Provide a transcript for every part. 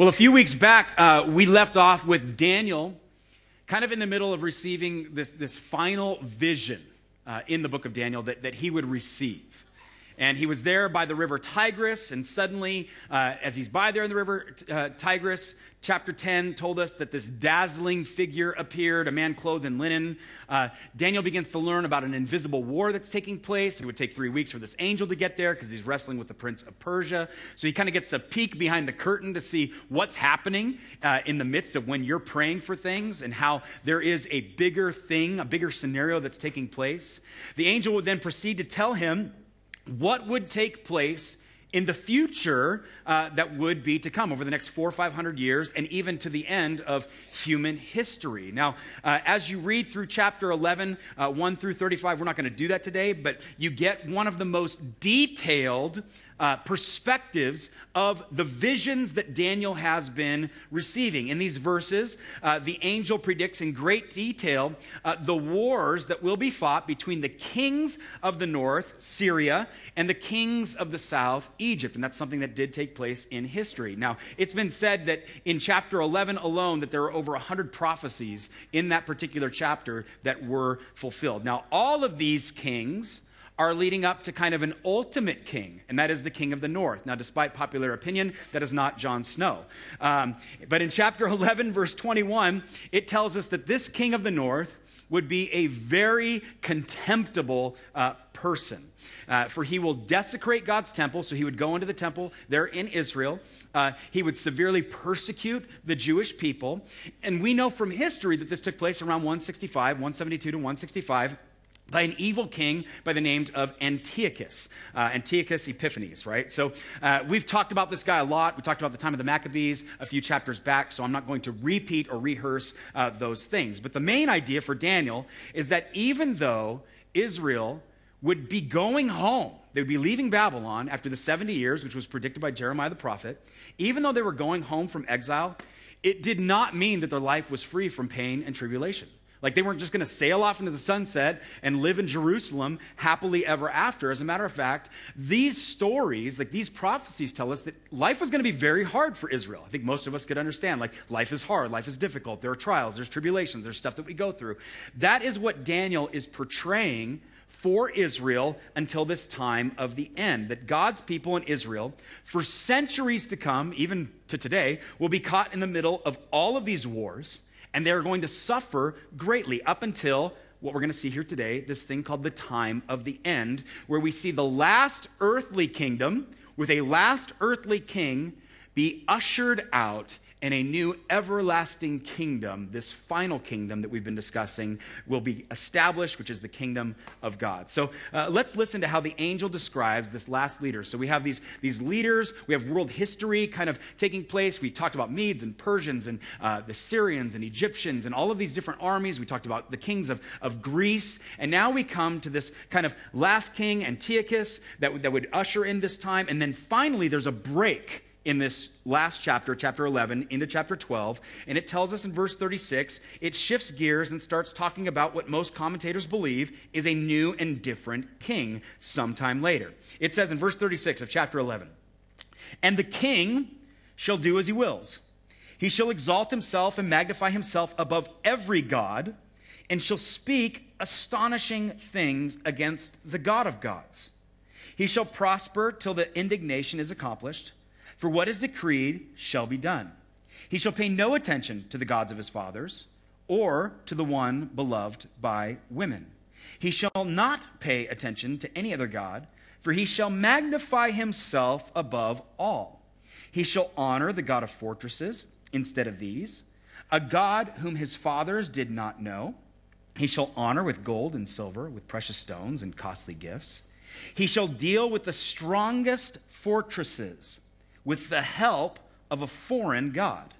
Well, a few weeks back, uh, we left off with Daniel kind of in the middle of receiving this, this final vision uh, in the book of Daniel that, that he would receive. And he was there by the river Tigris, and suddenly, uh, as he's by there in the river uh, Tigris, chapter 10 told us that this dazzling figure appeared, a man clothed in linen. Uh, Daniel begins to learn about an invisible war that's taking place. It would take three weeks for this angel to get there because he's wrestling with the prince of Persia. So he kind of gets a peek behind the curtain to see what's happening uh, in the midst of when you're praying for things and how there is a bigger thing, a bigger scenario that's taking place. The angel would then proceed to tell him what would take place in the future uh, that would be to come over the next four or five hundred years and even to the end of human history. Now, uh, as you read through chapter 11, uh, 1 through 35, we're not going to do that today, but you get one of the most detailed uh, perspectives of the visions that Daniel has been receiving. In these verses, uh, the angel predicts in great detail uh, the wars that will be fought between the kings of the north, Syria, and the kings of the south, Egypt. And that's something that did take place in history. Now, it's been said that in chapter 11 alone, that there are over 100 prophecies in that particular chapter that were fulfilled. Now, all of these kings are leading up to kind of an ultimate king, and that is the king of the north. Now, despite popular opinion, that is not Jon Snow. Um, but in chapter 11, verse 21, it tells us that this king of the north would be a very contemptible uh, person. Uh, for he will desecrate God's temple, so he would go into the temple there in Israel. Uh, he would severely persecute the Jewish people. And we know from history that this took place around 165, 172 to 165 by an evil king by the name of Antiochus, uh, Antiochus Epiphanes, right? So uh, we've talked about this guy a lot. We talked about the time of the Maccabees a few chapters back, so I'm not going to repeat or rehearse uh, those things. But the main idea for Daniel is that even though Israel would be going home, they would be leaving Babylon after the 70 years, which was predicted by Jeremiah the prophet, even though they were going home from exile, it did not mean that their life was free from pain and tribulation. Like they weren't just going to sail off into the sunset and live in Jerusalem happily ever after. As a matter of fact, these stories, like these prophecies, tell us that life was going to be very hard for Israel. I think most of us could understand. Like life is hard, life is difficult. There are trials, there's tribulations, there's stuff that we go through. That is what Daniel is portraying for Israel until this time of the end. That God's people in Israel, for centuries to come, even to today, will be caught in the middle of all of these wars and they're going to suffer greatly up until what we're going to see here today this thing called the time of the end, where we see the last earthly kingdom with a last earthly king be ushered out and a new everlasting kingdom, this final kingdom that we've been discussing, will be established, which is the kingdom of God. So uh, let's listen to how the angel describes this last leader. So we have these, these leaders, we have world history kind of taking place. We talked about Medes and Persians and uh, the Syrians and Egyptians and all of these different armies. We talked about the kings of, of Greece. And now we come to this kind of last king, Antiochus, that, that would usher in this time. And then finally, there's a break in this last chapter, chapter 11, into chapter 12. And it tells us in verse 36, it shifts gears and starts talking about what most commentators believe is a new and different king sometime later. It says in verse 36 of chapter 11, And the king shall do as he wills. He shall exalt himself and magnify himself above every God, and shall speak astonishing things against the God of gods. He shall prosper till the indignation is accomplished for what is decreed shall be done. He shall pay no attention to the gods of his fathers or to the one beloved by women. He shall not pay attention to any other God, for he shall magnify himself above all. He shall honor the God of fortresses instead of these, a God whom his fathers did not know. He shall honor with gold and silver, with precious stones and costly gifts. He shall deal with the strongest fortresses with the help of a foreign God.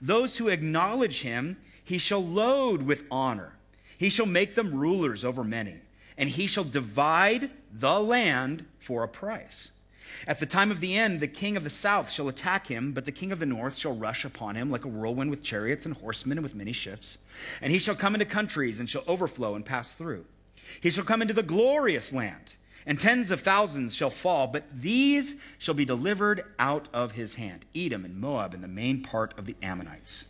Those who acknowledge him, he shall load with honor. He shall make them rulers over many, and he shall divide the land for a price. At the time of the end, the king of the south shall attack him, but the king of the north shall rush upon him like a whirlwind with chariots and horsemen and with many ships. And he shall come into countries and shall overflow and pass through. He shall come into the glorious land and tens of thousands shall fall, but these shall be delivered out of his hand Edom and Moab and the main part of the Ammonites.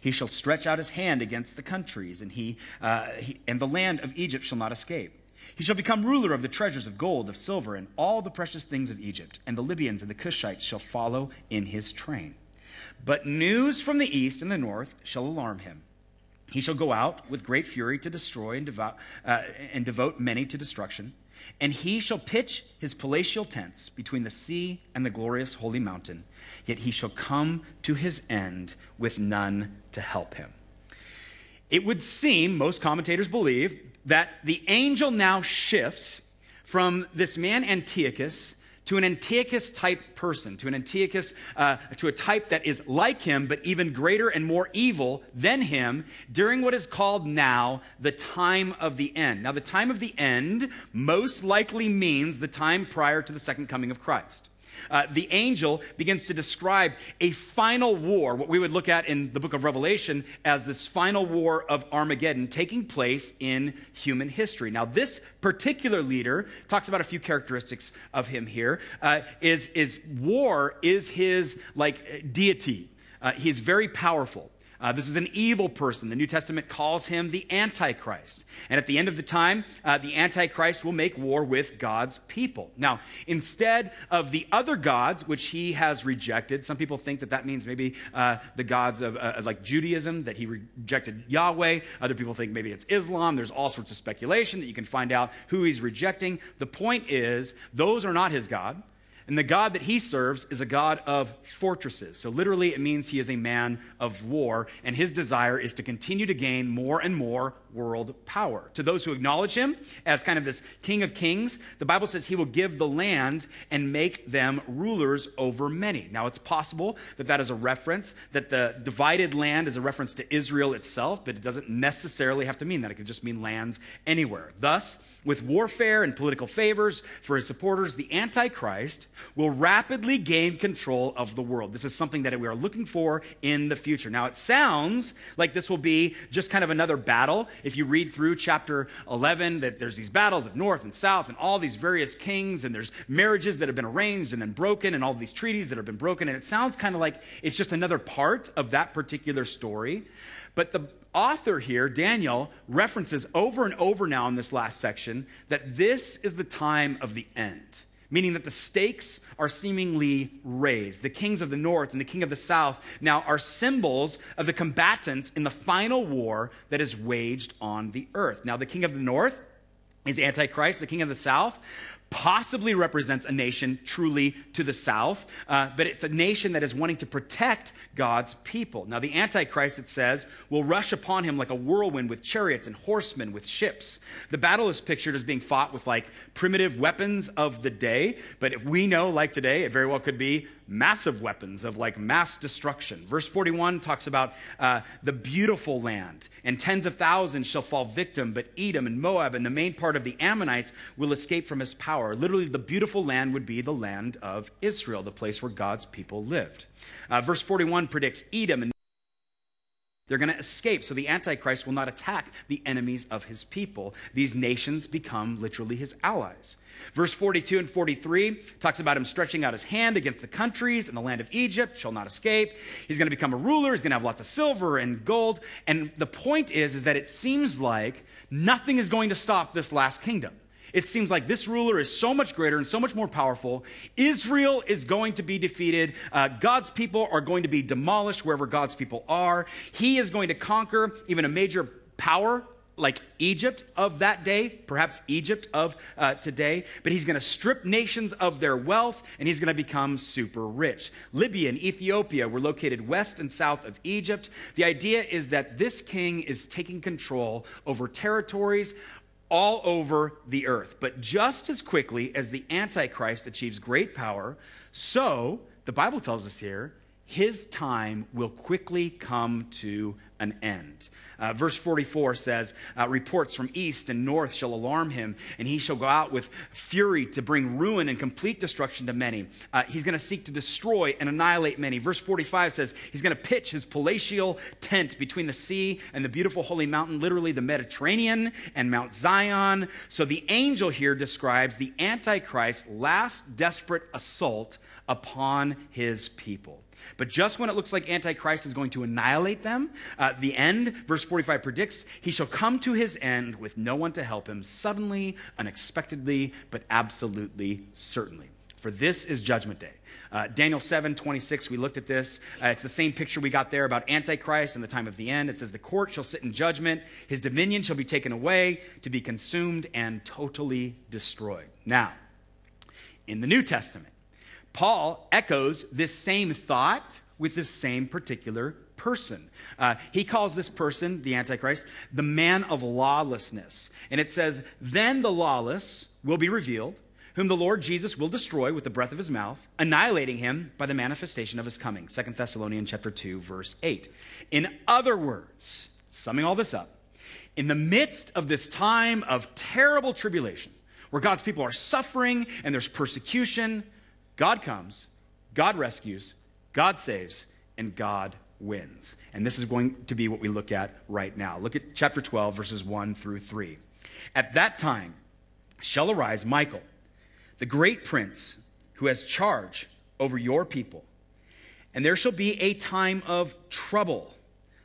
He shall stretch out his hand against the countries, and, he, uh, he, and the land of Egypt shall not escape. He shall become ruler of the treasures of gold, of silver, and all the precious things of Egypt, and the Libyans and the Cushites shall follow in his train. But news from the east and the north shall alarm him. He shall go out with great fury to destroy and, uh, and devote many to destruction. And he shall pitch his palatial tents between the sea and the glorious holy mountain. Yet he shall come to his end with none to help him. It would seem, most commentators believe, that the angel now shifts from this man Antiochus to an Antiochus type person, to an Antiochus, uh, to a type that is like him, but even greater and more evil than him during what is called now the time of the end. Now, the time of the end most likely means the time prior to the second coming of Christ uh, the angel begins to describe a final war, what we would look at in the book of Revelation as this final war of Armageddon taking place in human history. Now, this particular leader talks about a few characteristics of him here. Uh, is is war is his like deity. Uh, he's very powerful. Uh, this is an evil person. The New Testament calls him the Antichrist. And at the end of the time, uh, the Antichrist will make war with God's people. Now, instead of the other gods, which he has rejected, some people think that that means maybe uh, the gods of uh, like Judaism, that he rejected Yahweh. Other people think maybe it's Islam. There's all sorts of speculation that you can find out who he's rejecting. The point is, those are not his God. And the God that he serves is a God of fortresses. So literally, it means he is a man of war, and his desire is to continue to gain more and more world power. To those who acknowledge him as kind of this king of kings, the Bible says he will give the land and make them rulers over many. Now, it's possible that that is a reference, that the divided land is a reference to Israel itself, but it doesn't necessarily have to mean that. It could just mean lands anywhere. Thus, with warfare and political favors for his supporters, the Antichrist will rapidly gain control of the world. This is something that we are looking for in the future. Now, it sounds like this will be just kind of another battle if you read through chapter 11, that there's these battles of north and south and all these various kings, and there's marriages that have been arranged and then broken, and all these treaties that have been broken. And it sounds kind of like it's just another part of that particular story. But the author here, Daniel, references over and over now in this last section that this is the time of the end meaning that the stakes are seemingly raised. The kings of the north and the king of the south now are symbols of the combatants in the final war that is waged on the earth. Now, the king of the north is Antichrist, the king of the south possibly represents a nation truly to the south, uh, but it's a nation that is wanting to protect God's people. Now, the Antichrist, it says, will rush upon him like a whirlwind with chariots and horsemen with ships. The battle is pictured as being fought with like primitive weapons of the day, but if we know, like today, it very well could be massive weapons of like mass destruction. Verse 41 talks about uh, the beautiful land, and tens of thousands shall fall victim, but Edom and Moab and the main part of the Ammonites will escape from his power. Literally, the beautiful land would be the land of Israel, the place where God's people lived. Uh, verse 41 predicts Edom and they're going to escape. So the Antichrist will not attack the enemies of his people. These nations become literally his allies. Verse 42 and 43 talks about him stretching out his hand against the countries, and the land of Egypt shall not escape. He's going to become a ruler. He's going to have lots of silver and gold. And the point is, is that it seems like nothing is going to stop this last kingdom. It seems like this ruler is so much greater and so much more powerful. Israel is going to be defeated. Uh, God's people are going to be demolished wherever God's people are. He is going to conquer even a major power like Egypt of that day, perhaps Egypt of uh, today, but he's going to strip nations of their wealth and he's going to become super rich. Libya and Ethiopia were located west and south of Egypt. The idea is that this king is taking control over territories all over the earth. But just as quickly as the Antichrist achieves great power, so the Bible tells us here, his time will quickly come to an end. Uh, verse 44 says, uh, Reports from east and north shall alarm him, and he shall go out with fury to bring ruin and complete destruction to many. Uh, he's going to seek to destroy and annihilate many. Verse 45 says, He's going to pitch his palatial tent between the sea and the beautiful holy mountain, literally the Mediterranean and Mount Zion. So the angel here describes the Antichrist's last desperate assault upon his people. But just when it looks like Antichrist is going to annihilate them, uh, the end, verse 45 predicts, he shall come to his end with no one to help him, suddenly, unexpectedly, but absolutely certainly. For this is judgment day. Uh, Daniel 7 26, we looked at this. Uh, it's the same picture we got there about Antichrist and the time of the end. It says, The court shall sit in judgment, his dominion shall be taken away, to be consumed and totally destroyed. Now, in the New Testament, Paul echoes this same thought with this same particular person. Uh, he calls this person, the Antichrist, the man of lawlessness. And it says, Then the lawless will be revealed, whom the Lord Jesus will destroy with the breath of his mouth, annihilating him by the manifestation of his coming. 2 Thessalonians chapter 2, verse 8. In other words, summing all this up, in the midst of this time of terrible tribulation, where God's people are suffering and there's persecution, God comes, God rescues, God saves, and God wins. And this is going to be what we look at right now. Look at chapter 12, verses 1 through 3. At that time shall arise Michael, the great prince, who has charge over your people. And there shall be a time of trouble,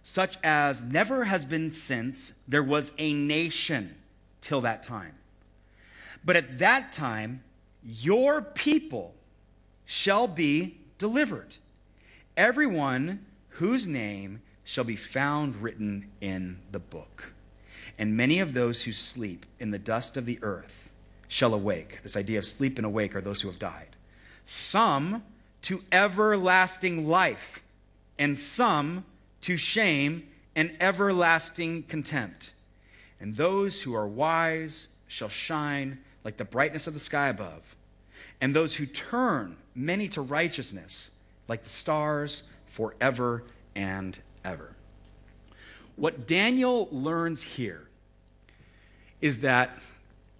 such as never has been since there was a nation till that time. But at that time, your people shall be delivered. Everyone whose name shall be found written in the book. And many of those who sleep in the dust of the earth shall awake. This idea of sleep and awake are those who have died. Some to everlasting life, and some to shame and everlasting contempt. And those who are wise shall shine like the brightness of the sky above and those who turn many to righteousness, like the stars, forever and ever. What Daniel learns here is that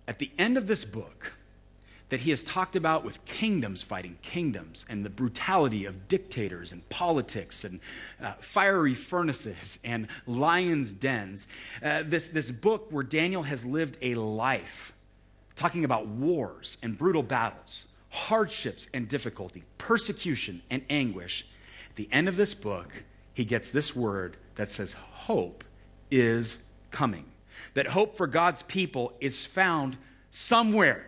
at the end of this book, that he has talked about with kingdoms fighting kingdoms and the brutality of dictators and politics and uh, fiery furnaces and lions' dens. Uh, this, this book where Daniel has lived a life talking about wars and brutal battles hardships and difficulty, persecution and anguish, at the end of this book, he gets this word that says, Hope is coming. That hope for God's people is found somewhere.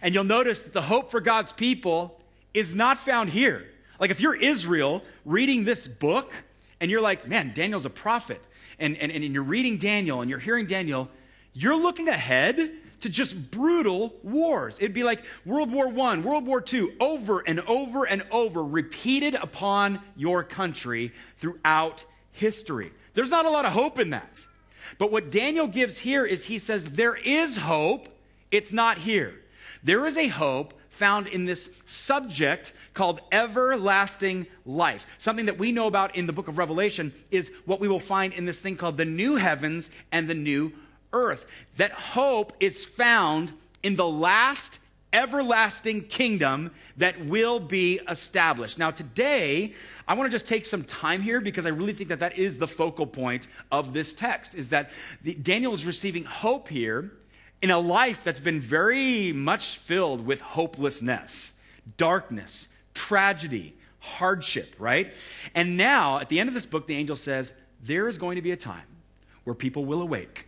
And you'll notice that the hope for God's people is not found here. Like if you're Israel reading this book and you're like, man, Daniel's a prophet, and, and, and you're reading Daniel and you're hearing Daniel, you're looking ahead to just brutal wars. It'd be like World War I, World War II, over and over and over, repeated upon your country throughout history. There's not a lot of hope in that. But what Daniel gives here is he says, There is hope, it's not here. There is a hope found in this subject called everlasting life. Something that we know about in the book of Revelation is what we will find in this thing called the new heavens and the new earth. That hope is found in the last everlasting kingdom that will be established. Now, today, I want to just take some time here because I really think that that is the focal point of this text is that the, Daniel is receiving hope here in a life that's been very much filled with hopelessness, darkness, tragedy, hardship, right? And now, at the end of this book, the angel says, there is going to be a time where people will awake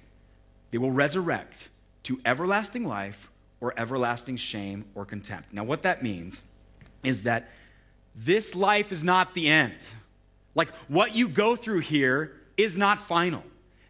they will resurrect to everlasting life or everlasting shame or contempt. Now, what that means is that this life is not the end. Like what you go through here is not final.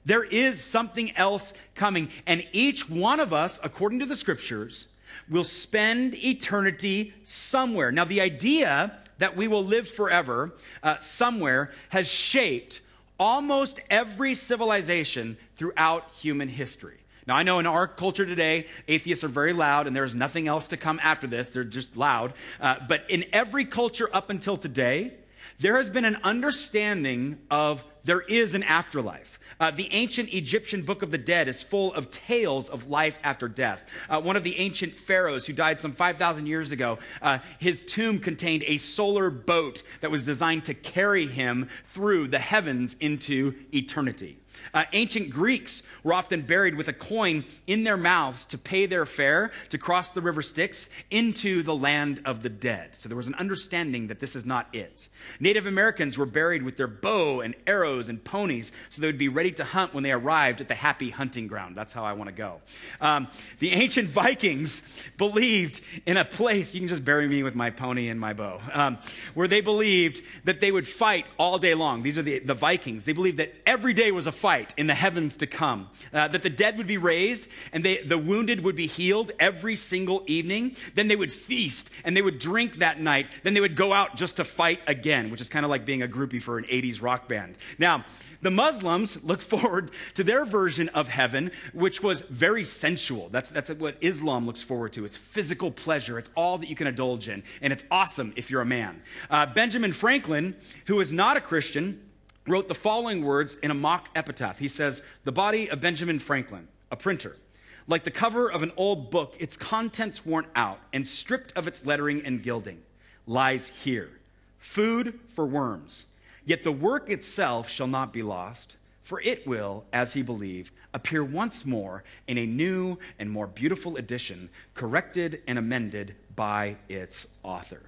There is something else coming. And each one of us, according to the scriptures, will spend eternity somewhere. Now, the idea that we will live forever uh, somewhere has shaped almost every civilization throughout human history. Now, I know in our culture today, atheists are very loud and there's nothing else to come after this. They're just loud. Uh, but in every culture up until today, there has been an understanding of there is an afterlife. Uh, the ancient Egyptian Book of the Dead is full of tales of life after death. Uh, one of the ancient pharaohs who died some 5,000 years ago, uh, his tomb contained a solar boat that was designed to carry him through the heavens into eternity. Uh, ancient Greeks were often buried with a coin in their mouths to pay their fare to cross the river Styx into the land of the dead. So there was an understanding that this is not it. Native Americans were buried with their bow and arrows and ponies so they would be ready to hunt when they arrived at the happy hunting ground. That's how I want to go. Um, the ancient Vikings believed in a place, you can just bury me with my pony and my bow, um, where they believed that they would fight all day long. These are the, the Vikings. They believed that every day was a fight in the heavens to come, uh, that the dead would be raised and they, the wounded would be healed every single evening. Then they would feast and they would drink that night. Then they would go out just to fight again, which is kind of like being a groupie for an 80s rock band. Now, the Muslims look forward to their version of heaven, which was very sensual. That's, that's what Islam looks forward to. It's physical pleasure. It's all that you can indulge in. And it's awesome if you're a man. Uh, Benjamin Franklin, who is not a Christian, wrote the following words in a mock epitaph. He says, The body of Benjamin Franklin, a printer, like the cover of an old book, its contents worn out and stripped of its lettering and gilding, lies here. Food for worms. Yet the work itself shall not be lost, for it will, as he believed, appear once more in a new and more beautiful edition, corrected and amended by its author.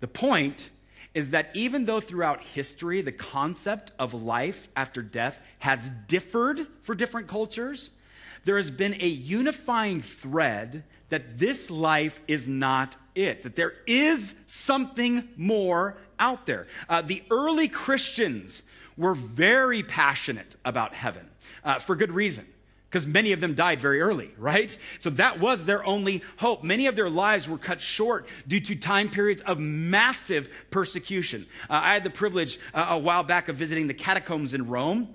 The point is that even though throughout history the concept of life after death has differed for different cultures, there has been a unifying thread that this life is not it, that there is something more out there. Uh, the early Christians were very passionate about heaven uh, for good reason because many of them died very early, right? So that was their only hope. Many of their lives were cut short due to time periods of massive persecution. Uh, I had the privilege uh, a while back of visiting the catacombs in Rome.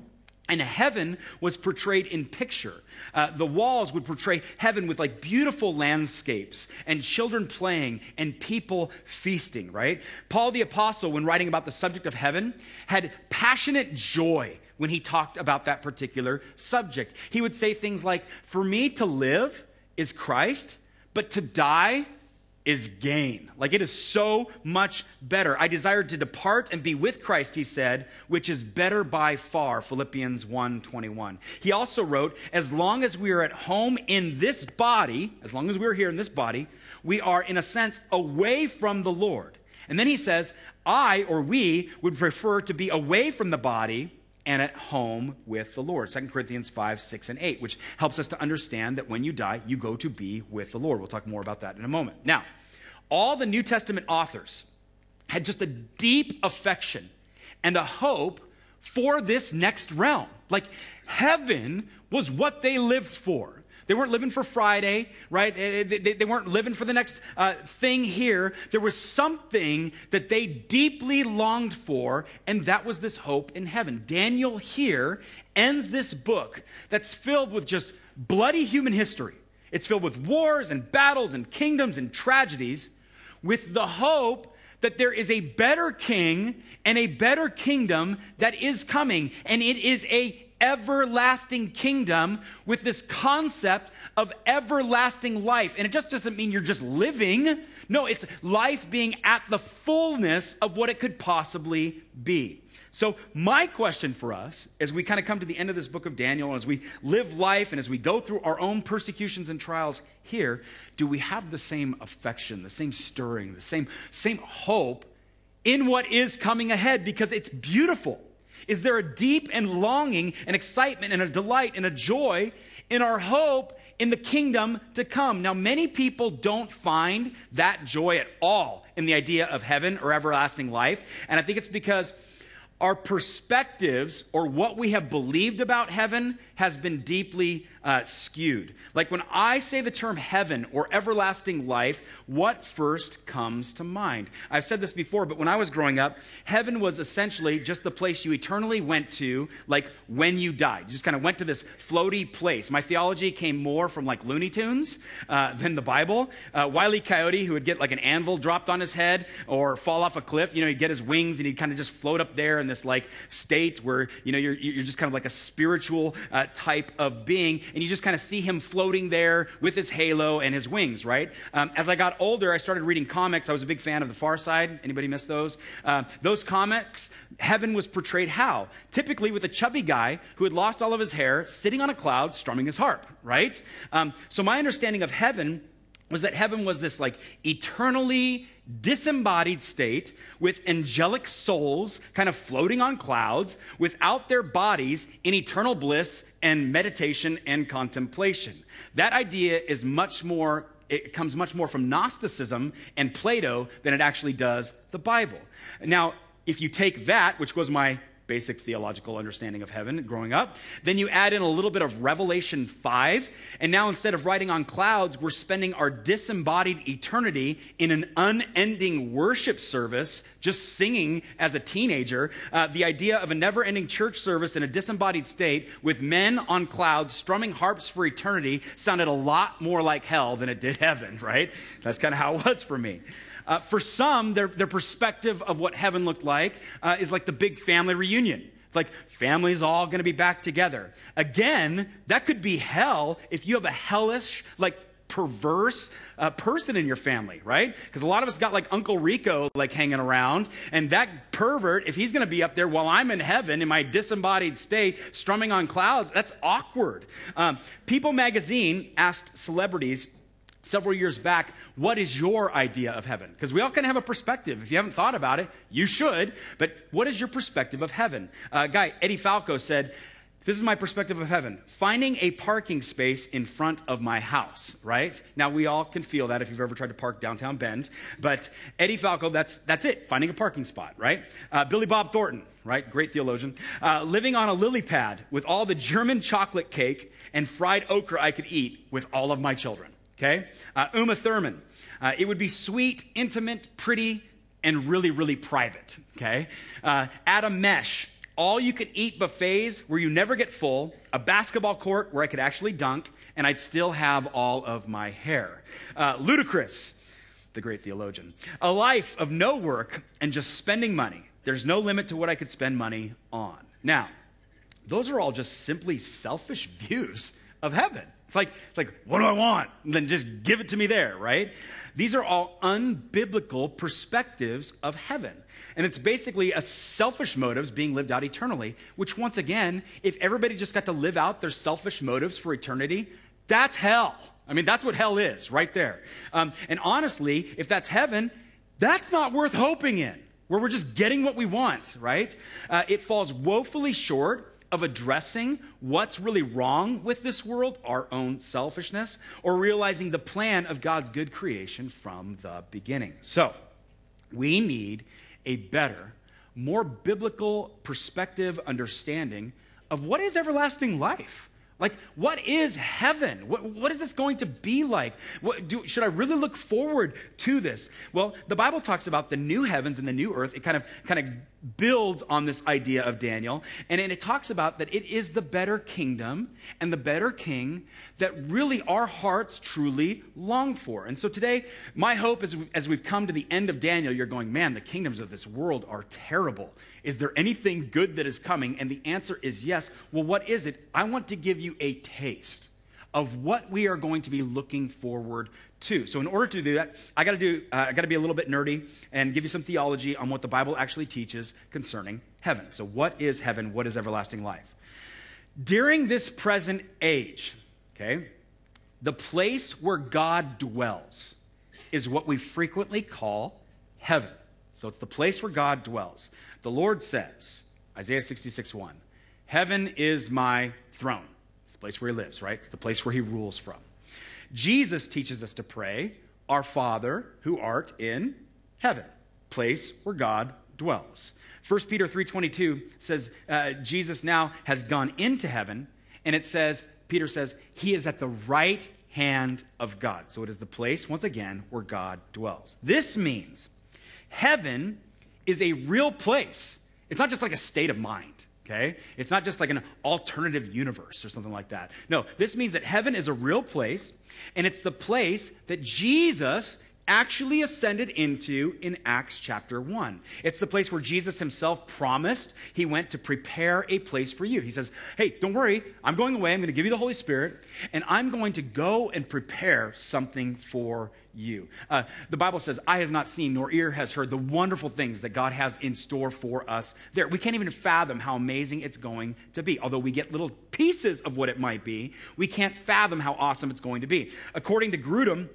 And heaven was portrayed in picture. Uh, the walls would portray heaven with like beautiful landscapes and children playing and people feasting, right? Paul the Apostle, when writing about the subject of heaven, had passionate joy when he talked about that particular subject. He would say things like, For me to live is Christ, but to die is gain. Like it is so much better. I desired to depart and be with Christ, he said, which is better by far. Philippians 1:21. He also wrote, as long as we are at home in this body, as long as we're here in this body, we are in a sense away from the Lord. And then he says, I or we would prefer to be away from the body and at home with the Lord. 2 Corinthians 5, 6, and 8, which helps us to understand that when you die, you go to be with the Lord. We'll talk more about that in a moment. Now, all the New Testament authors had just a deep affection and a hope for this next realm. Like heaven was what they lived for. They weren't living for Friday, right? They, weren't living for the next uh, thing here. There was something that they deeply longed for, and that was this hope in heaven. Daniel here ends this book that's filled with just bloody human history. It's filled with wars and battles and kingdoms and tragedies with the hope that there is a better king and a better kingdom that is coming. And it is a everlasting kingdom with this concept of everlasting life. And it just doesn't mean you're just living. No, it's life being at the fullness of what it could possibly be. So, my question for us as we kind of come to the end of this book of Daniel, as we live life and as we go through our own persecutions and trials here, do we have the same affection, the same stirring, the same, same hope in what is coming ahead? Because it's beautiful. Is there a deep and longing and excitement and a delight and a joy in our hope in the kingdom to come? Now, many people don't find that joy at all in the idea of heaven or everlasting life. And I think it's because our perspectives or what we have believed about heaven has been deeply uh, skewed. Like when I say the term heaven or everlasting life, what first comes to mind? I've said this before, but when I was growing up, heaven was essentially just the place you eternally went to, like when you died. You just kind of went to this floaty place. My theology came more from like Looney Tunes uh, than the Bible. Uh, Wiley Coyote, who would get like an anvil dropped on his head or fall off a cliff, you know, he'd get his wings and he'd kind of just float up there in this like state where, you know, you're, you're just kind of like a spiritual uh, type of being and you just kind of see him floating there with his halo and his wings, right? Um, as I got older, I started reading comics. I was a big fan of The Far Side. Anybody miss those? Uh, those comics, heaven was portrayed how? Typically with a chubby guy who had lost all of his hair, sitting on a cloud, strumming his harp, right? Um, so my understanding of heaven was that heaven was this like eternally disembodied state with angelic souls kind of floating on clouds without their bodies in eternal bliss and meditation and contemplation. That idea is much more it comes much more from Gnosticism and Plato than it actually does the Bible. Now, if you take that, which was my basic theological understanding of heaven growing up. Then you add in a little bit of Revelation 5, and now instead of riding on clouds, we're spending our disembodied eternity in an unending worship service, just singing as a teenager. Uh, the idea of a never ending church service in a disembodied state with men on clouds strumming harps for eternity sounded a lot more like hell than it did heaven, right? That's kind of how it was for me. Uh, for some, their, their perspective of what heaven looked like uh, is like the big family reunion. It's like family's all going to be back together. Again, that could be hell if you have a hellish, like perverse uh, person in your family, right? Because a lot of us got like Uncle Rico like hanging around, and that pervert, if he's going to be up there while I'm in heaven in my disembodied state, strumming on clouds, that's awkward. Um, People Magazine asked celebrities several years back, what is your idea of heaven? Because we all kind of have a perspective. If you haven't thought about it, you should. But what is your perspective of heaven? Uh, guy, Eddie Falco said, this is my perspective of heaven. Finding a parking space in front of my house, right? Now, we all can feel that if you've ever tried to park downtown Bend. But Eddie Falco, that's, that's it, finding a parking spot, right? Uh, Billy Bob Thornton, right? Great theologian. Uh, living on a lily pad with all the German chocolate cake and fried okra I could eat with all of my children okay? Uh, Uma Thurman. Uh, it would be sweet, intimate, pretty, and really, really private, okay? Uh, Adam Mesh. All you can eat buffets where you never get full, a basketball court where I could actually dunk, and I'd still have all of my hair. Uh, Ludacris, the great theologian. A life of no work and just spending money. There's no limit to what I could spend money on. Now, those are all just simply selfish views of heaven. It's like, it's like, what do I want? And then just give it to me there, right? These are all unbiblical perspectives of heaven. And it's basically a selfish motives being lived out eternally, which once again, if everybody just got to live out their selfish motives for eternity, that's hell. I mean, that's what hell is right there. Um, and honestly, if that's heaven, that's not worth hoping in, where we're just getting what we want, right? Uh, it falls woefully short of addressing what's really wrong with this world, our own selfishness, or realizing the plan of God's good creation from the beginning. So, we need a better, more biblical perspective understanding of what is everlasting life. Like, what is heaven? What, what is this going to be like? What, do, should I really look forward to this? Well, the Bible talks about the new heavens and the new earth. It kind of, kind of builds on this idea of Daniel. And, and it talks about that it is the better kingdom and the better king that really our hearts truly long for. And so today, my hope is as we've come to the end of Daniel, you're going, man, the kingdoms of this world are terrible. Is there anything good that is coming? And the answer is yes. Well, what is it? I want to give you a taste of what we are going to be looking forward to. So, in order to do that, I got to do. Uh, I got to be a little bit nerdy and give you some theology on what the Bible actually teaches concerning heaven. So, what is heaven? What is everlasting life? During this present age, okay, the place where God dwells is what we frequently call heaven. So, it's the place where God dwells. The Lord says, Isaiah 66 1, Heaven is my throne. It's the place where he lives, right? It's the place where he rules from. Jesus teaches us to pray, Our Father who art in heaven, place where God dwells. 1 Peter 3:22 says uh, Jesus now has gone into heaven and it says, Peter says, he is at the right hand of God. So it is the place, once again, where God dwells. This means heaven is a real place. It's not just like a state of mind. Okay? It's not just like an alternative universe or something like that. No, this means that heaven is a real place, and it's the place that Jesus actually ascended into in Acts chapter 1. It's the place where Jesus himself promised he went to prepare a place for you. He says, Hey, don't worry, I'm going away, I'm going to give you the Holy Spirit, and I'm going to go and prepare something for you. Uh, the Bible says, Eye has not seen, nor ear has heard the wonderful things that God has in store for us there. We can't even fathom how amazing it's going to be. Although we get little pieces of what it might be, we can't fathom how awesome it's going to be. According to Grudem,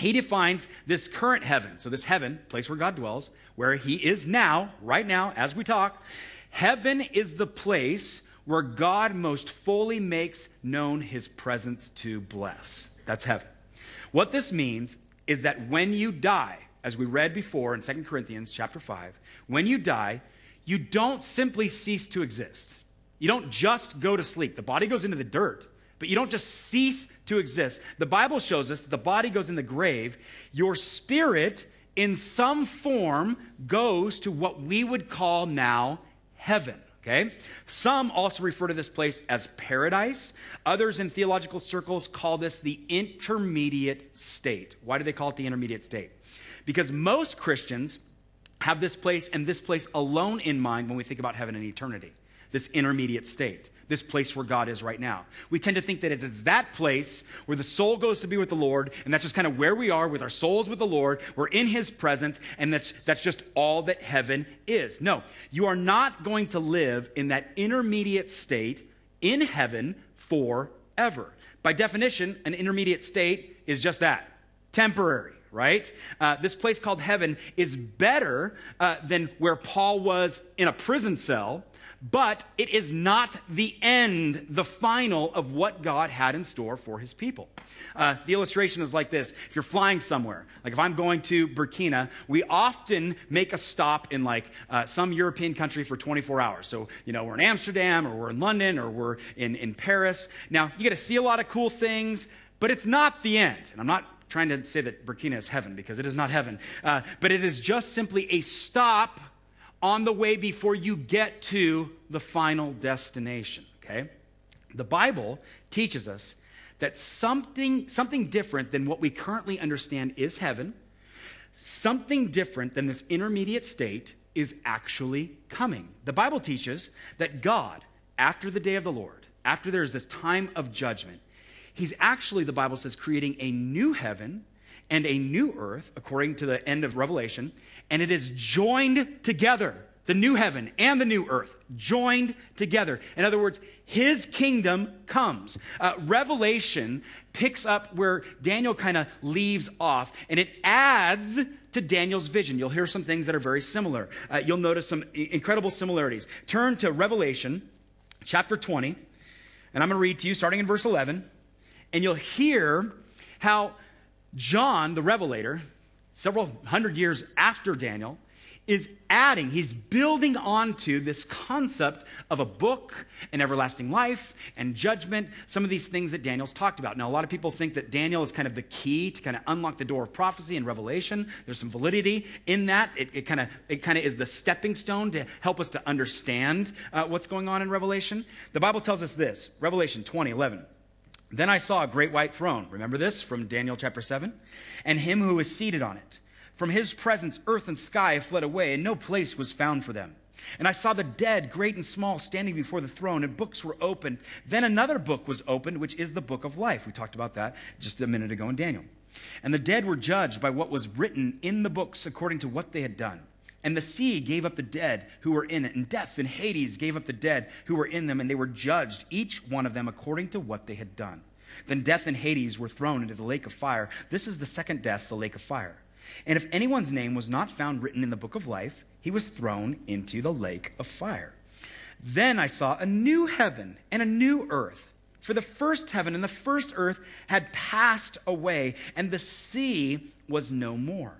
he defines this current heaven, so this heaven, place where God dwells, where he is now, right now, as we talk. Heaven is the place where God most fully makes known his presence to bless. That's heaven. What this means is that when you die, as we read before in 2 Corinthians chapter 5, when you die, you don't simply cease to exist. You don't just go to sleep. The body goes into the dirt, but you don't just cease to exist. The Bible shows us the body goes in the grave. Your spirit, in some form, goes to what we would call now heaven. Okay? Some also refer to this place as paradise. Others in theological circles call this the intermediate state. Why do they call it the intermediate state? Because most Christians have this place and this place alone in mind when we think about heaven and eternity, this intermediate state this place where God is right now. We tend to think that it's that place where the soul goes to be with the Lord, and that's just kind of where we are with our souls with the Lord. We're in His presence, and that's, that's just all that heaven is. No, you are not going to live in that intermediate state in heaven forever. By definition, an intermediate state is just that temporary right? Uh, this place called heaven is better uh, than where Paul was in a prison cell but it is not the end, the final of what God had in store for his people. Uh, the illustration is like this if you're flying somewhere, like if I'm going to Burkina, we often make a stop in like uh, some European country for 24 hours. So, you know, we're in Amsterdam or we're in London or we're in, in Paris. Now, you get to see a lot of cool things, but it's not the end. And I'm not trying to say that Burkina is heaven because it is not heaven, uh, but it is just simply a stop on the way before you get to the final destination, okay? The Bible teaches us that something, something different than what we currently understand is heaven, something different than this intermediate state is actually coming. The Bible teaches that God, after the day of the Lord, after there's this time of judgment, He's actually, the Bible says, creating a new heaven and a new earth, according to the end of Revelation, and it is joined together. The new heaven and the new earth joined together. In other words, his kingdom comes. Uh, Revelation picks up where Daniel kind of leaves off, and it adds to Daniel's vision. You'll hear some things that are very similar. Uh, you'll notice some incredible similarities. Turn to Revelation chapter 20, and I'm going to read to you starting in verse 11, and you'll hear how John, the Revelator, several hundred years after Daniel, is adding, he's building onto this concept of a book and everlasting life and judgment, some of these things that Daniel's talked about. Now, a lot of people think that Daniel is kind of the key to kind of unlock the door of prophecy and revelation. There's some validity in that. It, it kind of it kind of is the stepping stone to help us to understand uh, what's going on in Revelation. The Bible tells us this Revelation 20, 11. Then I saw a great white throne. Remember this from Daniel chapter 7? And him who was seated on it. From his presence, earth and sky fled away, and no place was found for them. And I saw the dead, great and small, standing before the throne, and books were opened. Then another book was opened, which is the book of life. We talked about that just a minute ago in Daniel. And the dead were judged by what was written in the books according to what they had done. And the sea gave up the dead who were in it, and death and Hades gave up the dead who were in them, and they were judged, each one of them according to what they had done. Then death and Hades were thrown into the lake of fire. This is the second death, the lake of fire. And if anyone's name was not found written in the book of life, he was thrown into the lake of fire. Then I saw a new heaven and a new earth. For the first heaven and the first earth had passed away, and the sea was no more.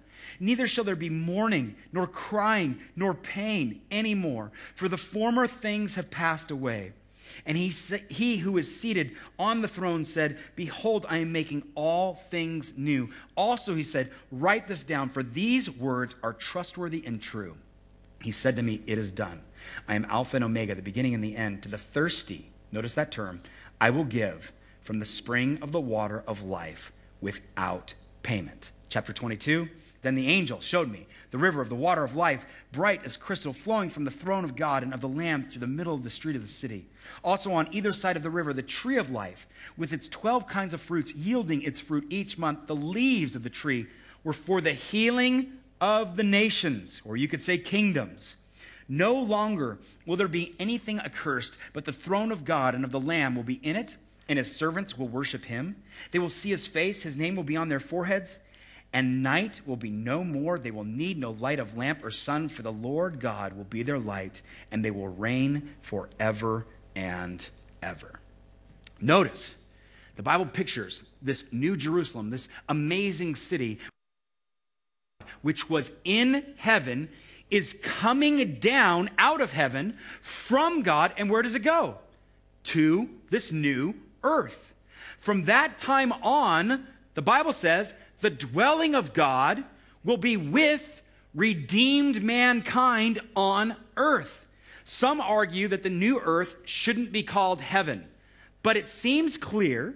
Neither shall there be mourning, nor crying, nor pain anymore, for the former things have passed away. And he, he who is seated on the throne said, Behold, I am making all things new. Also, he said, Write this down, for these words are trustworthy and true. He said to me, It is done. I am Alpha and Omega, the beginning and the end. To the thirsty, notice that term, I will give from the spring of the water of life without payment. Chapter 22. Then the angel showed me the river of the water of life, bright as crystal, flowing from the throne of God and of the Lamb through the middle of the street of the city. Also on either side of the river, the tree of life, with its 12 kinds of fruits, yielding its fruit each month. The leaves of the tree were for the healing of the nations, or you could say kingdoms. No longer will there be anything accursed, but the throne of God and of the Lamb will be in it, and his servants will worship him. They will see his face, his name will be on their foreheads and night will be no more. They will need no light of lamp or sun, for the Lord God will be their light, and they will reign forever and ever. Notice, the Bible pictures this new Jerusalem, this amazing city, which was in heaven, is coming down out of heaven from God. And where does it go? To this new earth. From that time on, the Bible says the dwelling of God will be with redeemed mankind on earth. Some argue that the new earth shouldn't be called heaven, but it seems clear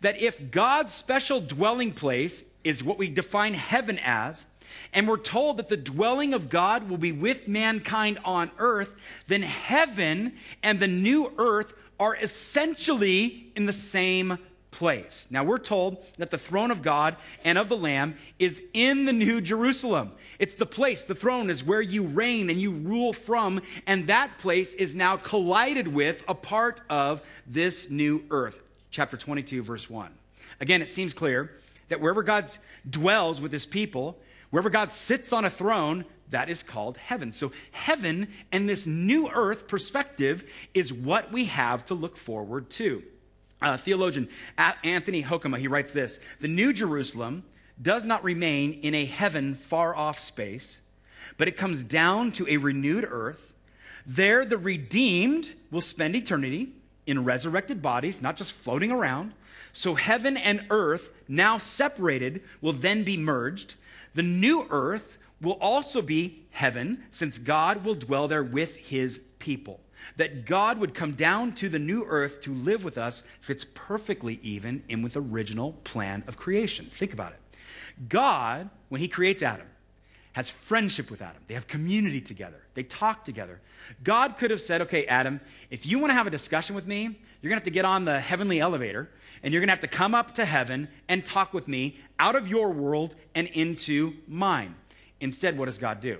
that if God's special dwelling place is what we define heaven as, and we're told that the dwelling of God will be with mankind on earth, then heaven and the new earth are essentially in the same place. Now, we're told that the throne of God and of the Lamb is in the New Jerusalem. It's the place, the throne is where you reign and you rule from, and that place is now collided with a part of this new earth. Chapter 22, verse 1. Again, it seems clear that wherever God dwells with his people, wherever God sits on a throne, that is called heaven. So, heaven and this new earth perspective is what we have to look forward to. Uh, theologian Anthony Hoekema, he writes this The New Jerusalem does not remain in a heaven far off space, but it comes down to a renewed earth. There, the redeemed will spend eternity in resurrected bodies, not just floating around. So, heaven and earth, now separated, will then be merged. The new earth will also be heaven, since God will dwell there with his people that God would come down to the new earth to live with us fits perfectly even in with the original plan of creation. Think about it. God, when he creates Adam, has friendship with Adam. They have community together. They talk together. God could have said, okay, Adam, if you want to have a discussion with me, you're going to have to get on the heavenly elevator and you're going to have to come up to heaven and talk with me out of your world and into mine. Instead, what does God do?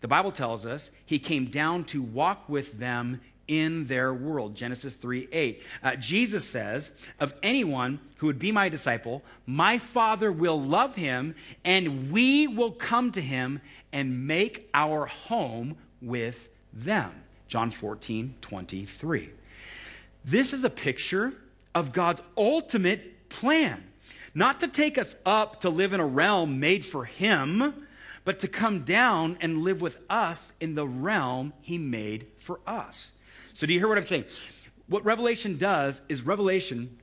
The Bible tells us he came down to walk with them in their world. Genesis 3 8. Uh, Jesus says, Of anyone who would be my disciple, my Father will love him, and we will come to him and make our home with them. John 14 23. This is a picture of God's ultimate plan. Not to take us up to live in a realm made for Him, but to come down and live with us in the realm he made for us. So, do you hear what I'm saying? What Revelation does is Revelation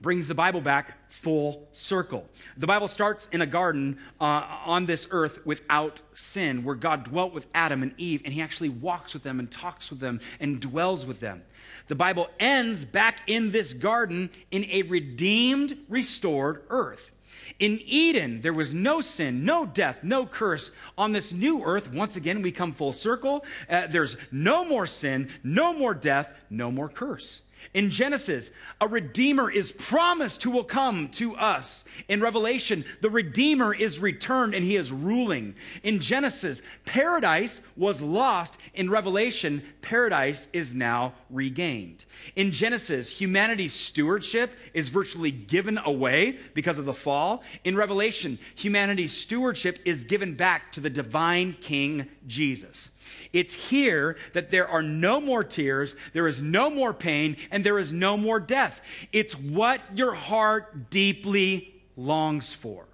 brings the Bible back full circle. The Bible starts in a garden uh, on this earth without sin, where God dwelt with Adam and Eve, and he actually walks with them and talks with them and dwells with them. The Bible ends back in this garden in a redeemed, restored earth. In Eden, there was no sin, no death, no curse. On this new earth, once again, we come full circle. Uh, there's no more sin, no more death, no more curse. In Genesis, a Redeemer is promised who will come to us. In Revelation, the Redeemer is returned and he is ruling. In Genesis, paradise was lost. In Revelation, paradise is now regained. In Genesis, humanity's stewardship is virtually given away because of the fall. In Revelation, humanity's stewardship is given back to the divine King Jesus. It's here that there are no more tears, there is no more pain, and there is no more death. It's what your heart deeply longs for.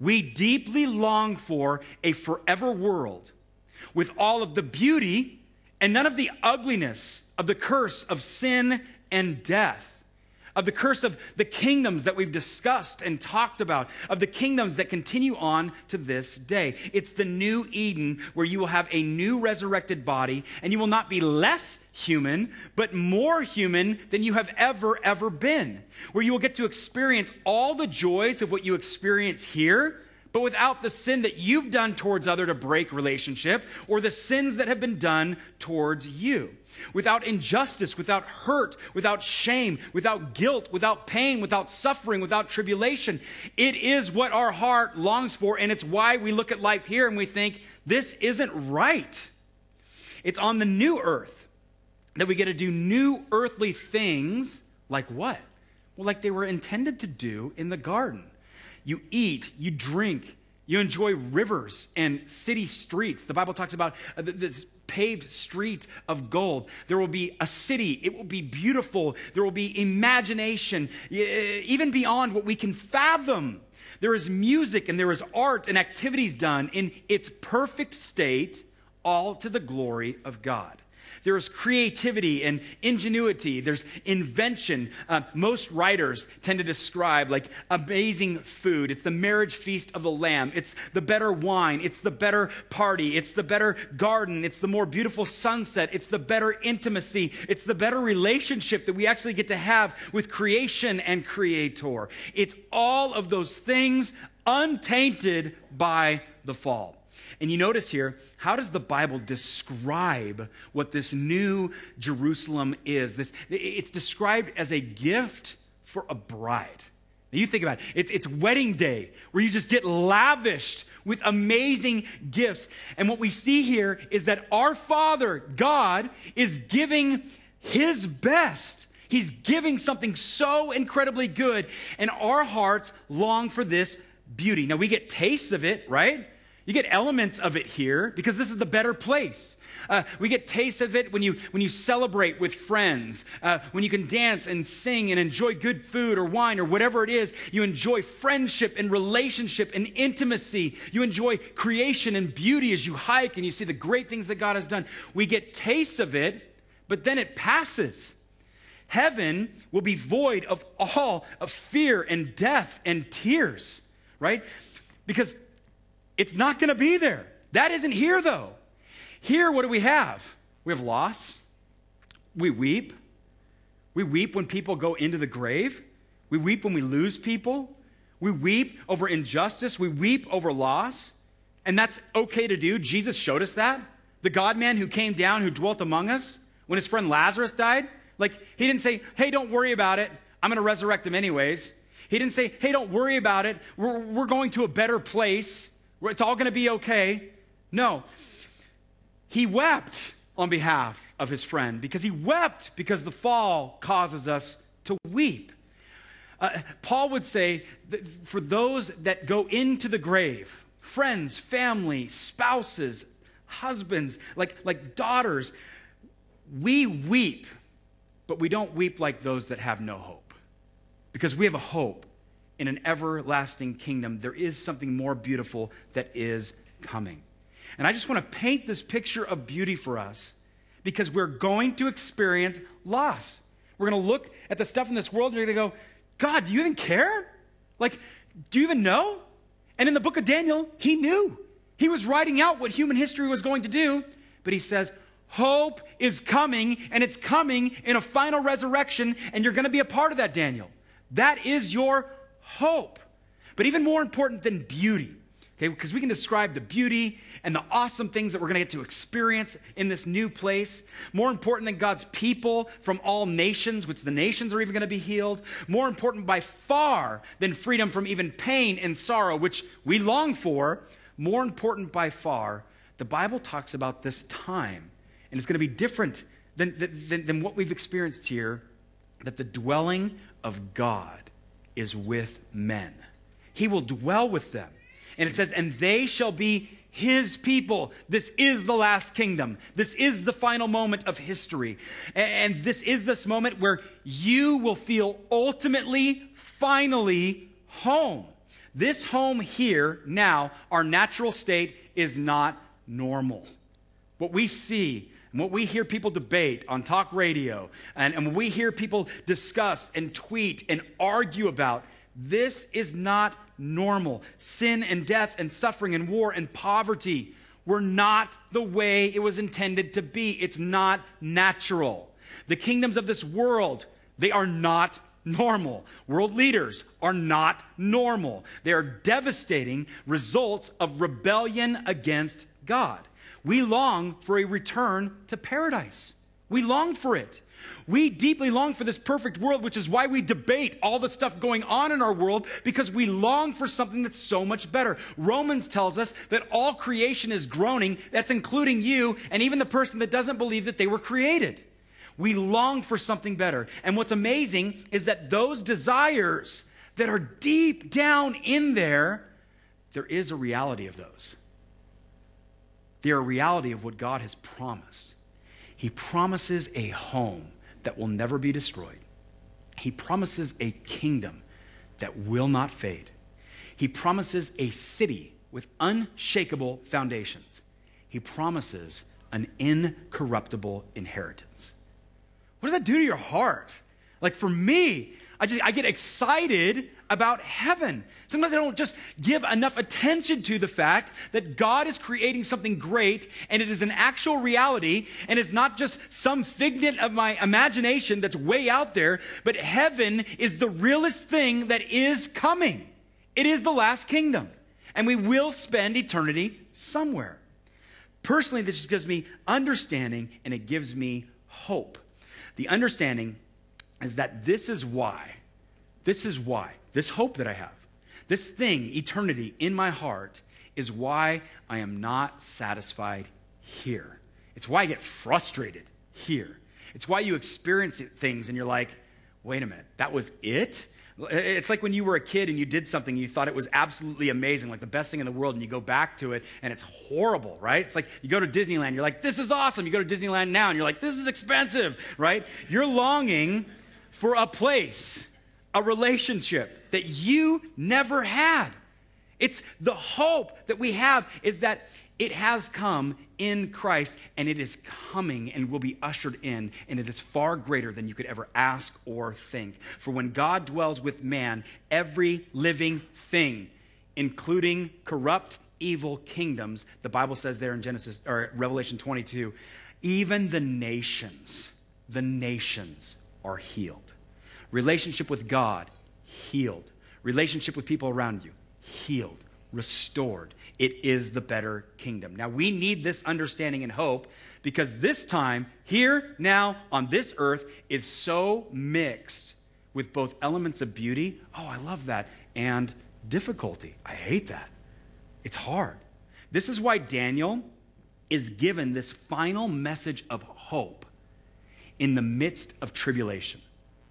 We deeply long for a forever world with all of the beauty and none of the ugliness of the curse of sin and death of the curse of the kingdoms that we've discussed and talked about, of the kingdoms that continue on to this day. It's the new Eden where you will have a new resurrected body and you will not be less human, but more human than you have ever, ever been. Where you will get to experience all the joys of what you experience here but without the sin that you've done towards other to break relationship or the sins that have been done towards you. Without injustice without hurt without shame without guilt without pain without suffering without tribulation it is what our heart longs for and it's why we look at life here and we think this isn't right. It's on the new earth that we get to do new earthly things like what? Well like they were intended to do in the garden you eat, you drink, you enjoy rivers and city streets. The Bible talks about uh, this paved street of gold. There will be a city. It will be beautiful. There will be imagination, even beyond what we can fathom. There is music and there is art and activities done in its perfect state, all to the glory of God. There is creativity and ingenuity. There's invention. Uh, most writers tend to describe like amazing food. It's the marriage feast of the Lamb. It's the better wine. It's the better party. It's the better garden. It's the more beautiful sunset. It's the better intimacy. It's the better relationship that we actually get to have with creation and creator. It's all of those things untainted by the fall. And you notice here, how does the Bible describe what this new Jerusalem is? This, it's described as a gift for a bride. Now you think about it, it's, it's wedding day where you just get lavished with amazing gifts. And what we see here is that our Father, God, is giving His best. He's giving something so incredibly good, and our hearts long for this beauty. Now we get tastes of it, right? You get elements of it here because this is the better place. Uh, we get taste of it when you when you celebrate with friends, uh, when you can dance and sing and enjoy good food or wine or whatever it is. You enjoy friendship and relationship and intimacy. You enjoy creation and beauty as you hike and you see the great things that God has done. We get taste of it, but then it passes. Heaven will be void of all of fear and death and tears, right? Because it's not going to be there. That isn't here, though. Here, what do we have? We have loss. We weep. We weep when people go into the grave. We weep when we lose people. We weep over injustice. We weep over loss. And that's okay to do. Jesus showed us that. The God man who came down, who dwelt among us when his friend Lazarus died. Like, he didn't say, hey, don't worry about it. I'm going to resurrect him anyways. He didn't say, hey, don't worry about it. We're, we're going to a better place. It's all going to be okay. No. He wept on behalf of his friend because he wept because the fall causes us to weep. Uh, Paul would say that for those that go into the grave, friends, family, spouses, husbands, like, like daughters, we weep, but we don't weep like those that have no hope. Because we have a hope in an everlasting kingdom, there is something more beautiful that is coming. And I just want to paint this picture of beauty for us because we're going to experience loss. We're going to look at the stuff in this world and you're going to go, God, do you even care? Like, do you even know? And in the book of Daniel, he knew. He was writing out what human history was going to do, but he says, Hope is coming, and it's coming in a final resurrection, and you're going to be a part of that, Daniel. That is your hope. But even more important than beauty, Okay, because we can describe the beauty and the awesome things that we're going to get to experience in this new place. More important than God's people from all nations, which the nations are even going to be healed. More important by far than freedom from even pain and sorrow, which we long for. More important by far, the Bible talks about this time, and it's going to be different than, than, than what we've experienced here, that the dwelling of God is with men. He will dwell with them. And it says, and they shall be his people. This is the last kingdom. This is the final moment of history. And this is this moment where you will feel ultimately, finally home. This home here, now, our natural state is not normal. What we see and what we hear people debate on talk radio, and, and we hear people discuss and tweet and argue about, this is not normal. Sin and death and suffering and war and poverty were not the way it was intended to be. It's not natural. The kingdoms of this world, they are not normal. World leaders are not normal. They are devastating results of rebellion against God. We long for a return to paradise. We long for it. We deeply long for this perfect world, which is why we debate all the stuff going on in our world because we long for something that's so much better. Romans tells us that all creation is groaning, that's including you and even the person that doesn't believe that they were created. We long for something better. And what's amazing is that those desires that are deep down in there, there is a reality of those. They're a reality of what God has promised. He promises a home that will never be destroyed. He promises a kingdom that will not fade. He promises a city with unshakable foundations. He promises an incorruptible inheritance. What does that do to your heart? Like for me, I just I get excited about heaven. Sometimes I don't just give enough attention to the fact that God is creating something great and it is an actual reality and it's not just some figment of my imagination that's way out there, but heaven is the realest thing that is coming. It is the last kingdom and we will spend eternity somewhere. Personally, this just gives me understanding and it gives me hope. The understanding is that this is why, this is why this hope that I have, this thing, eternity in my heart, is why I am not satisfied here. It's why I get frustrated here. It's why you experience things and you're like, wait a minute, that was it? It's like when you were a kid and you did something and you thought it was absolutely amazing, like the best thing in the world, and you go back to it and it's horrible, right? It's like you go to Disneyland, you're like, this is awesome. You go to Disneyland now and you're like, this is expensive, right? You're longing for a place a relationship that you never had. It's the hope that we have is that it has come in Christ and it is coming and will be ushered in, and it is far greater than you could ever ask or think. For when God dwells with man, every living thing, including corrupt, evil kingdoms, the Bible says there in Genesis or Revelation 22, even the nations, the nations are healed. Relationship with God, healed. Relationship with people around you, healed, restored. It is the better kingdom. Now, we need this understanding and hope because this time, here, now, on this earth, is so mixed with both elements of beauty. Oh, I love that. And difficulty. I hate that. It's hard. This is why Daniel is given this final message of hope in the midst of tribulation.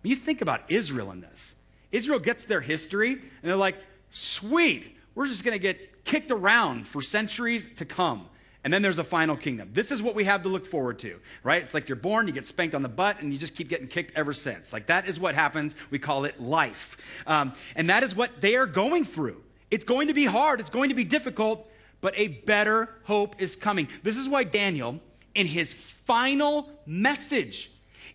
You think about Israel in this. Israel gets their history, and they're like, sweet, we're just going to get kicked around for centuries to come. And then there's a final kingdom. This is what we have to look forward to, right? It's like you're born, you get spanked on the butt, and you just keep getting kicked ever since. Like that is what happens. We call it life. Um, and that is what they are going through. It's going to be hard, it's going to be difficult, but a better hope is coming. This is why Daniel, in his final message,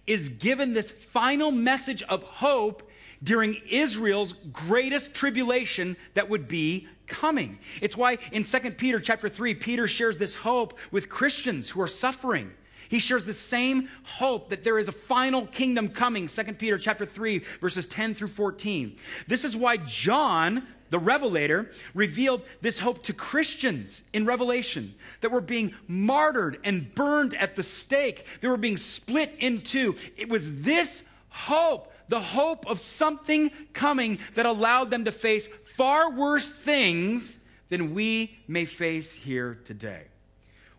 is given this final message of hope during Israel's greatest tribulation that would be coming. It's why in 2 Peter chapter 3 Peter shares this hope with Christians who are suffering. He shares the same hope that there is a final kingdom coming. 2 Peter chapter 3 verses 10 through 14. This is why John the revelator, revealed this hope to Christians in Revelation that were being martyred and burned at the stake. They were being split in two. It was this hope, the hope of something coming that allowed them to face far worse things than we may face here today.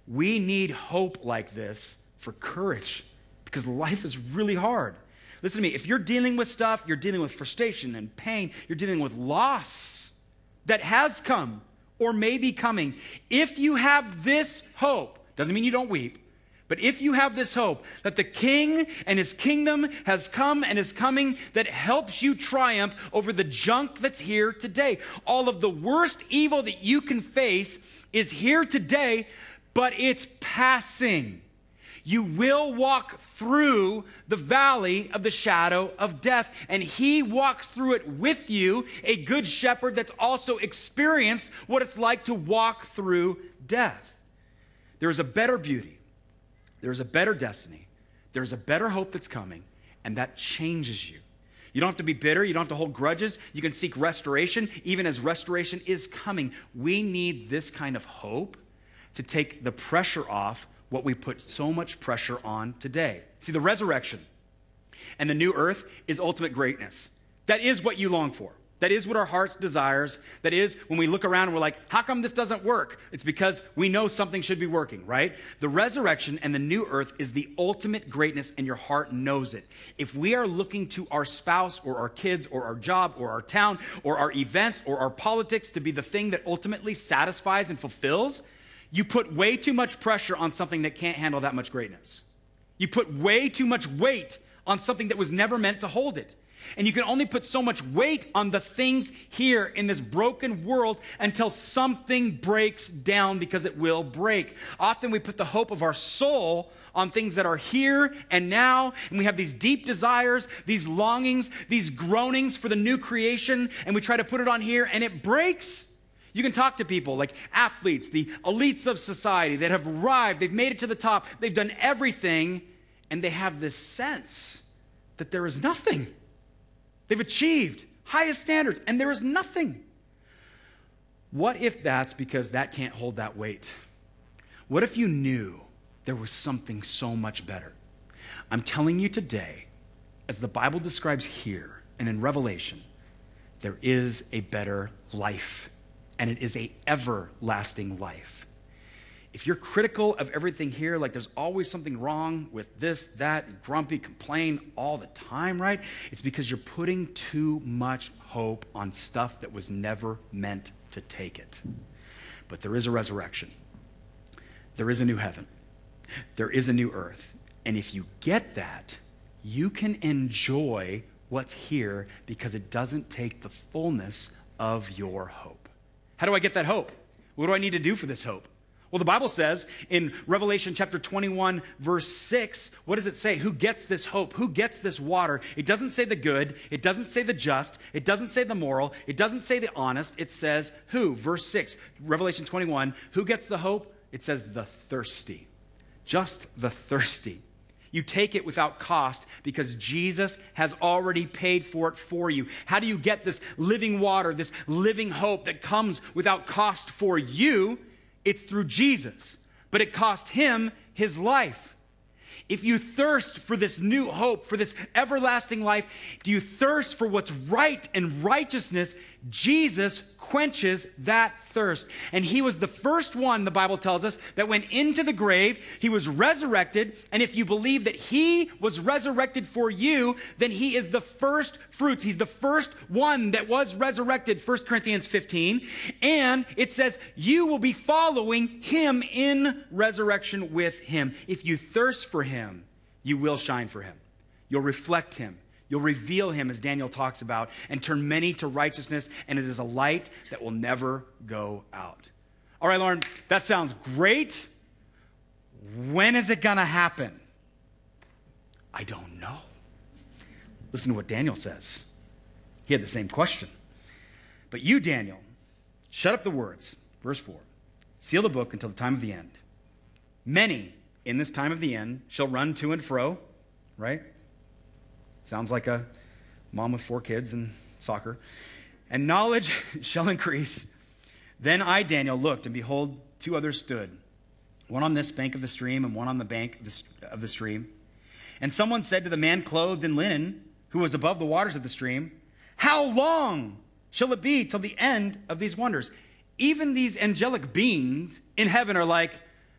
We need hope like this for courage because life is really hard. Listen to me. If you're dealing with stuff, you're dealing with frustration and pain, you're dealing with loss that has come or may be coming. If you have this hope, doesn't mean you don't weep, but if you have this hope that the king and his kingdom has come and is coming that helps you triumph over the junk that's here today, all of the worst evil that you can face is here today, but it's passing. You will walk through the valley of the shadow of death, and He walks through it with you, a good shepherd that's also experienced what it's like to walk through death. There is a better beauty, there's a better destiny, there's a better hope that's coming, and that changes you. You don't have to be bitter. You don't have to hold grudges. You can seek restoration, even as restoration is coming. We need this kind of hope to take the pressure off what we put so much pressure on today. See, the resurrection and the new earth is ultimate greatness. That is what you long for. That is what our hearts desires. That is when we look around and we're like, how come this doesn't work? It's because we know something should be working, right? The resurrection and the new earth is the ultimate greatness and your heart knows it. If we are looking to our spouse or our kids or our job or our town or our events or our politics to be the thing that ultimately satisfies and fulfills, you put way too much pressure on something that can't handle that much greatness. You put way too much weight on something that was never meant to hold it. And you can only put so much weight on the things here in this broken world until something breaks down because it will break. Often we put the hope of our soul on things that are here and now, and we have these deep desires, these longings, these groanings for the new creation, and we try to put it on here and it breaks. You can talk to people like athletes, the elites of society that have arrived, they've made it to the top, they've done everything, and they have this sense that there is nothing. They've achieved highest standards, and there is nothing. What if that's because that can't hold that weight? What if you knew there was something so much better? I'm telling you today, as the Bible describes here and in Revelation, there is a better life and it is a everlasting life. If you're critical of everything here, like there's always something wrong with this, that, grumpy, complain all the time, right? It's because you're putting too much hope on stuff that was never meant to take it. But there is a resurrection. There is a new heaven. There is a new earth. And if you get that, you can enjoy what's here because it doesn't take the fullness of your hope. How do I get that hope? What do I need to do for this hope? Well, the Bible says in Revelation chapter 21, verse 6, what does it say? Who gets this hope? Who gets this water? It doesn't say the good. It doesn't say the just. It doesn't say the moral. It doesn't say the honest. It says who? Verse 6, Revelation 21, who gets the hope? It says the thirsty. Just the thirsty. You take it without cost because Jesus has already paid for it for you. How do you get this living water, this living hope that comes without cost for you? It's through Jesus. But it cost him his life. If you thirst for this new hope, for this everlasting life, do you thirst for what's right and righteousness? Jesus quenches that thirst. And he was the first one, the Bible tells us, that went into the grave. He was resurrected. And if you believe that he was resurrected for you, then he is the first fruits. He's the first one that was resurrected, 1 Corinthians 15. And it says, you will be following him in resurrection with him. If you thirst for him, you will shine for him. You'll reflect him. You'll reveal him, as Daniel talks about, and turn many to righteousness, and it is a light that will never go out. All right, Lauren, that sounds great. When is it going to happen? I don't know. Listen to what Daniel says. He had the same question. But you, Daniel, shut up the words. Verse 4 Seal the book until the time of the end. Many in this time of the end shall run to and fro, right? Sounds like a mom with four kids and soccer. and knowledge shall increase. Then I, Daniel, looked, and behold, two others stood, one on this bank of the stream and one on the bank of the, stream. And someone said to the man clothed in linen, who was above the waters of the stream, How long shall it be till the end of these wonders? Even these angelic beings in heaven are like,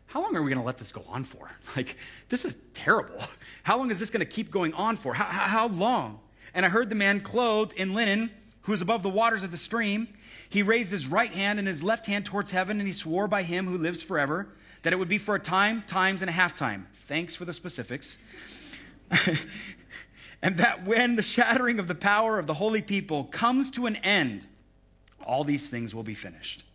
How long are we going to let this go on for? Like, this is terrible. How long is this going to keep going on for? How, how, long? And I heard the man clothed in linen, who was above the waters of the stream. He raised his right hand and his left hand towards heaven, and he swore by him who lives forever that it would be for a time, times, and a half time. Thanks for the specifics. and that when the shattering of the power of the holy people comes to an end, all these things will be finished.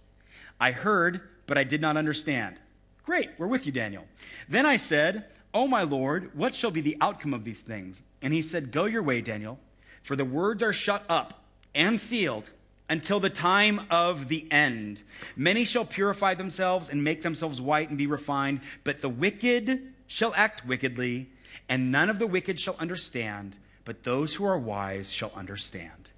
I heard, but I did not understand. Great, we're with you, Daniel. Then I said, O my Lord, what shall be the outcome of these things? And he said, Go your way, Daniel, for the words are shut up and sealed until the time of the end. Many shall purify themselves and make themselves white and be refined, but the wicked shall act wickedly, and none of the wicked shall understand, but those who are wise shall understand.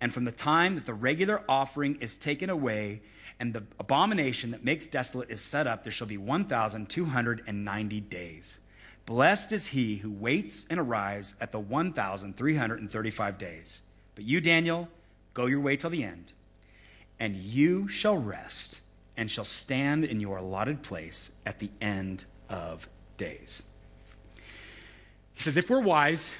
And from the time that the regular offering is taken away, and the abomination that makes desolate is set up, there shall be 1,290 days. Blessed is he who waits and arrives at the 1,335 days. But you, Daniel, go your way till the end, and you shall rest and shall stand in your allotted place at the end of days. He says, if we're wise,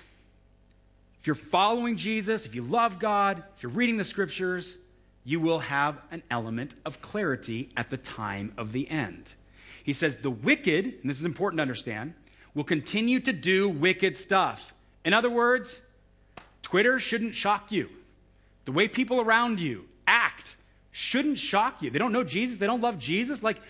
if you're following Jesus, if you love God, if you're reading the scriptures, you will have an element of clarity at the time of the end. He says, the wicked, and this is important to understand, will continue to do wicked stuff. In other words, Twitter shouldn't shock you. The way people around you act shouldn't shock you. They don't know Jesus, they don't love Jesus. Like,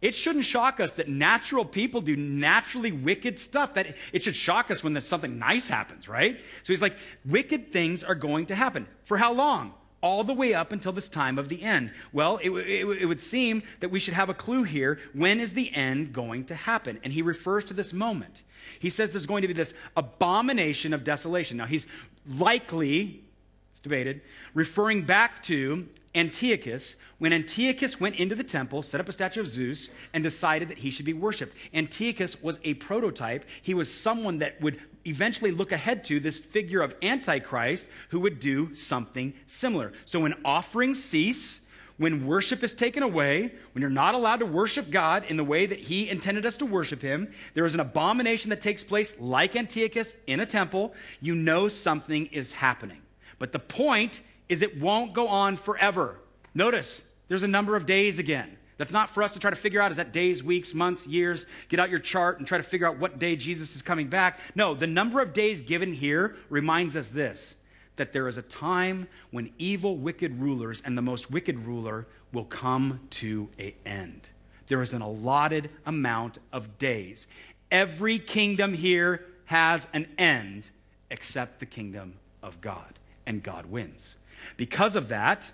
it shouldn't shock us that natural people do naturally wicked stuff. That it should shock us when something nice happens, right? So he's like, wicked things are going to happen. For how long? All the way up until this time of the end. Well, it, it, it would seem that we should have a clue here. When is the end going to happen? And he refers to this moment. He says there's going to be this abomination of desolation. Now, he's likely, it's debated, referring back to Antiochus, when Antiochus went into the temple, set up a statue of Zeus, and decided that he should be worshiped. Antiochus was a prototype. He was someone that would eventually look ahead to this figure of Antichrist who would do something similar. So when offerings cease, when worship is taken away, when you're not allowed to worship God in the way that He intended us to worship Him, there is an abomination that takes place like Antiochus in a temple. You know something is happening. But the point is it won't go on forever. Notice, there's a number of days again. That's not for us to try to figure out is that days, weeks, months, years. Get out your chart and try to figure out what day Jesus is coming back. No, the number of days given here reminds us this that there is a time when evil, wicked rulers and the most wicked ruler will come to an end. There is an allotted amount of days. Every kingdom here has an end except the kingdom of God, and God wins. Because of that,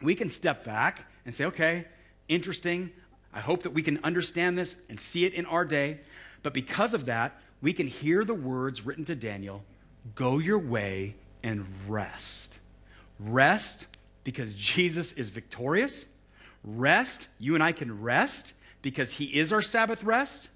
we can step back and say, okay, interesting. I hope that we can understand this and see it in our day. But because of that, we can hear the words written to Daniel go your way and rest. Rest because Jesus is victorious. Rest, you and I can rest because he is our Sabbath rest.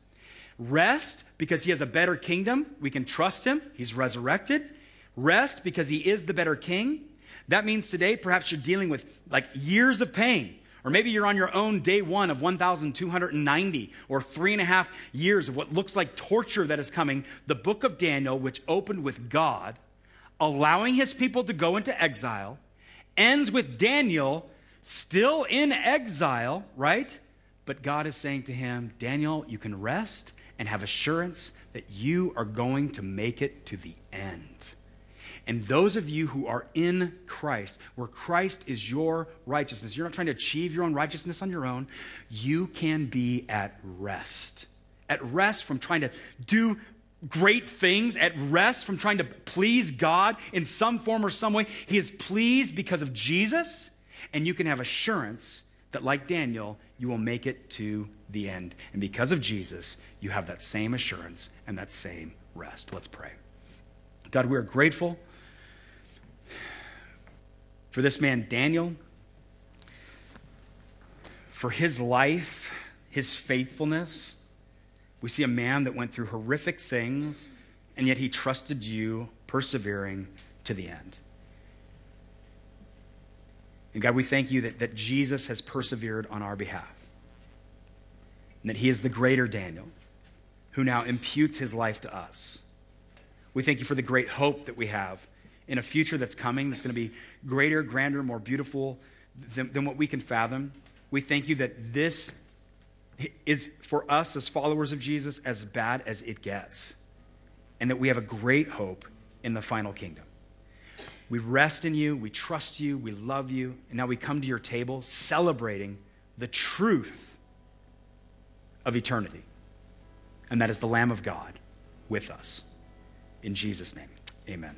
Rest because he has a better kingdom. We can trust him. He's resurrected. Rest because he is the better king. That means today perhaps you're dealing with like years of pain. Or maybe you're on your own day one of 1,290 or three and a half years of what looks like torture that is coming. The book of Daniel, which opened with God allowing his people to go into exile, ends with Daniel still in exile, right? But God is saying to him, Daniel, you can rest and have assurance that you are going to make it to the end. And those of you who are in Christ, where Christ is your righteousness, you're not trying to achieve your own righteousness on your own, you can be at rest. At rest from trying to do great things, at rest from trying to please God in some form or some way. He is pleased because of Jesus, and you can have assurance that, like Daniel, you will make it to the end. And because of Jesus, you have that same assurance and that same rest. Let's pray. God, we are grateful for this man, Daniel, for his life, his faithfulness. We see a man that went through horrific things, and yet he trusted you, persevering to the end. And God, we thank you that, that Jesus has persevered on our behalf, and that he is the greater Daniel who now imputes his life to us. We thank you for the great hope that we have in a future that's coming that's going to be greater, grander, more beautiful than, than what we can fathom. We thank you that this is, for us as followers of Jesus, as bad as it gets, and that we have a great hope in the final kingdom. We rest in you, we trust you, we love you, and now we come to your table celebrating the truth of eternity. And that is the Lamb of God with us. In Jesus' name, amen.